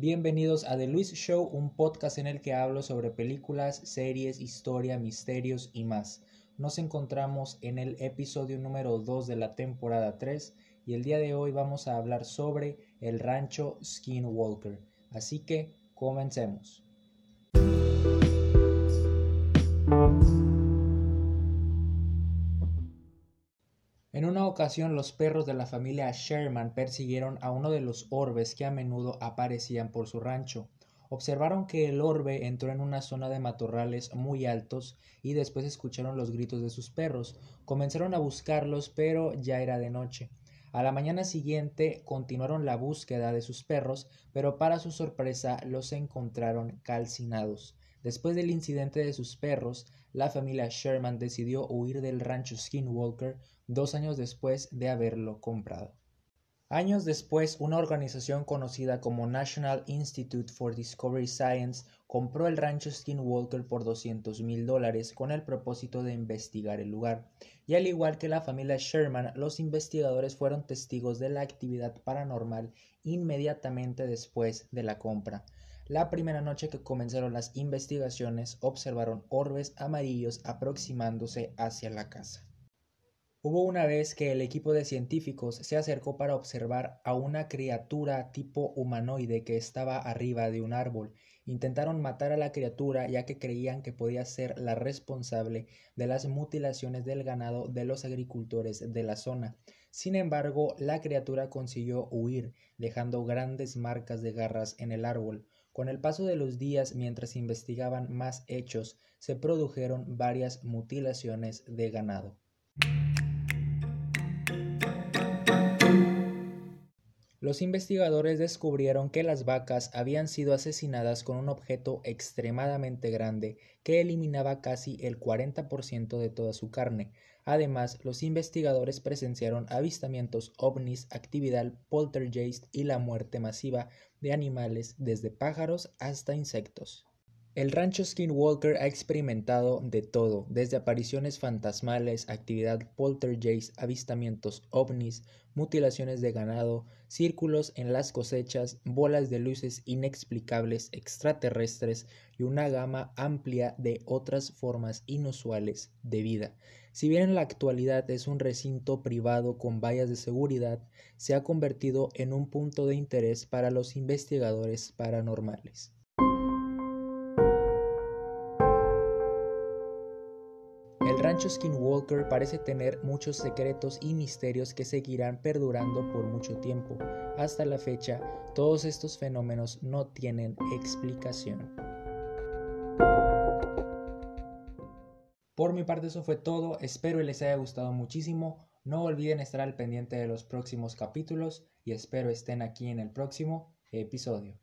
Bienvenidos a The Luis Show, un podcast en el que hablo sobre películas, series, historia, misterios y más. Nos encontramos en el episodio número 2 de la temporada 3 y el día de hoy vamos a hablar sobre el rancho Skinwalker. Así que comencemos. Ocasión los perros de la familia Sherman persiguieron a uno de los orbes que a menudo aparecían por su rancho. Observaron que el orbe entró en una zona de matorrales muy altos y después escucharon los gritos de sus perros. Comenzaron a buscarlos, pero ya era de noche. A la mañana siguiente continuaron la búsqueda de sus perros, pero para su sorpresa los encontraron calcinados. Después del incidente de sus perros, la familia Sherman decidió huir del rancho Skinwalker dos años después de haberlo comprado. Años después, una organización conocida como National Institute for Discovery Science compró el rancho Skinwalker por 200 mil dólares con el propósito de investigar el lugar. Y al igual que la familia Sherman, los investigadores fueron testigos de la actividad paranormal inmediatamente después de la compra. La primera noche que comenzaron las investigaciones observaron orbes amarillos aproximándose hacia la casa. Hubo una vez que el equipo de científicos se acercó para observar a una criatura tipo humanoide que estaba arriba de un árbol. Intentaron matar a la criatura ya que creían que podía ser la responsable de las mutilaciones del ganado de los agricultores de la zona. Sin embargo, la criatura consiguió huir, dejando grandes marcas de garras en el árbol. Con el paso de los días, mientras investigaban más hechos, se produjeron varias mutilaciones de ganado. Los investigadores descubrieron que las vacas habían sido asesinadas con un objeto extremadamente grande que eliminaba casi el 40% de toda su carne. Además, los investigadores presenciaron avistamientos ovnis, actividad poltergeist y la muerte masiva de animales desde pájaros hasta insectos. El rancho Skinwalker ha experimentado de todo, desde apariciones fantasmales, actividad poltergeist, avistamientos ovnis, mutilaciones de ganado, círculos en las cosechas, bolas de luces inexplicables extraterrestres y una gama amplia de otras formas inusuales de vida. Si bien en la actualidad es un recinto privado con vallas de seguridad, se ha convertido en un punto de interés para los investigadores paranormales. Rancho Skinwalker parece tener muchos secretos y misterios que seguirán perdurando por mucho tiempo. Hasta la fecha, todos estos fenómenos no tienen explicación. Por mi parte eso fue todo, espero les haya gustado muchísimo, no olviden estar al pendiente de los próximos capítulos y espero estén aquí en el próximo episodio.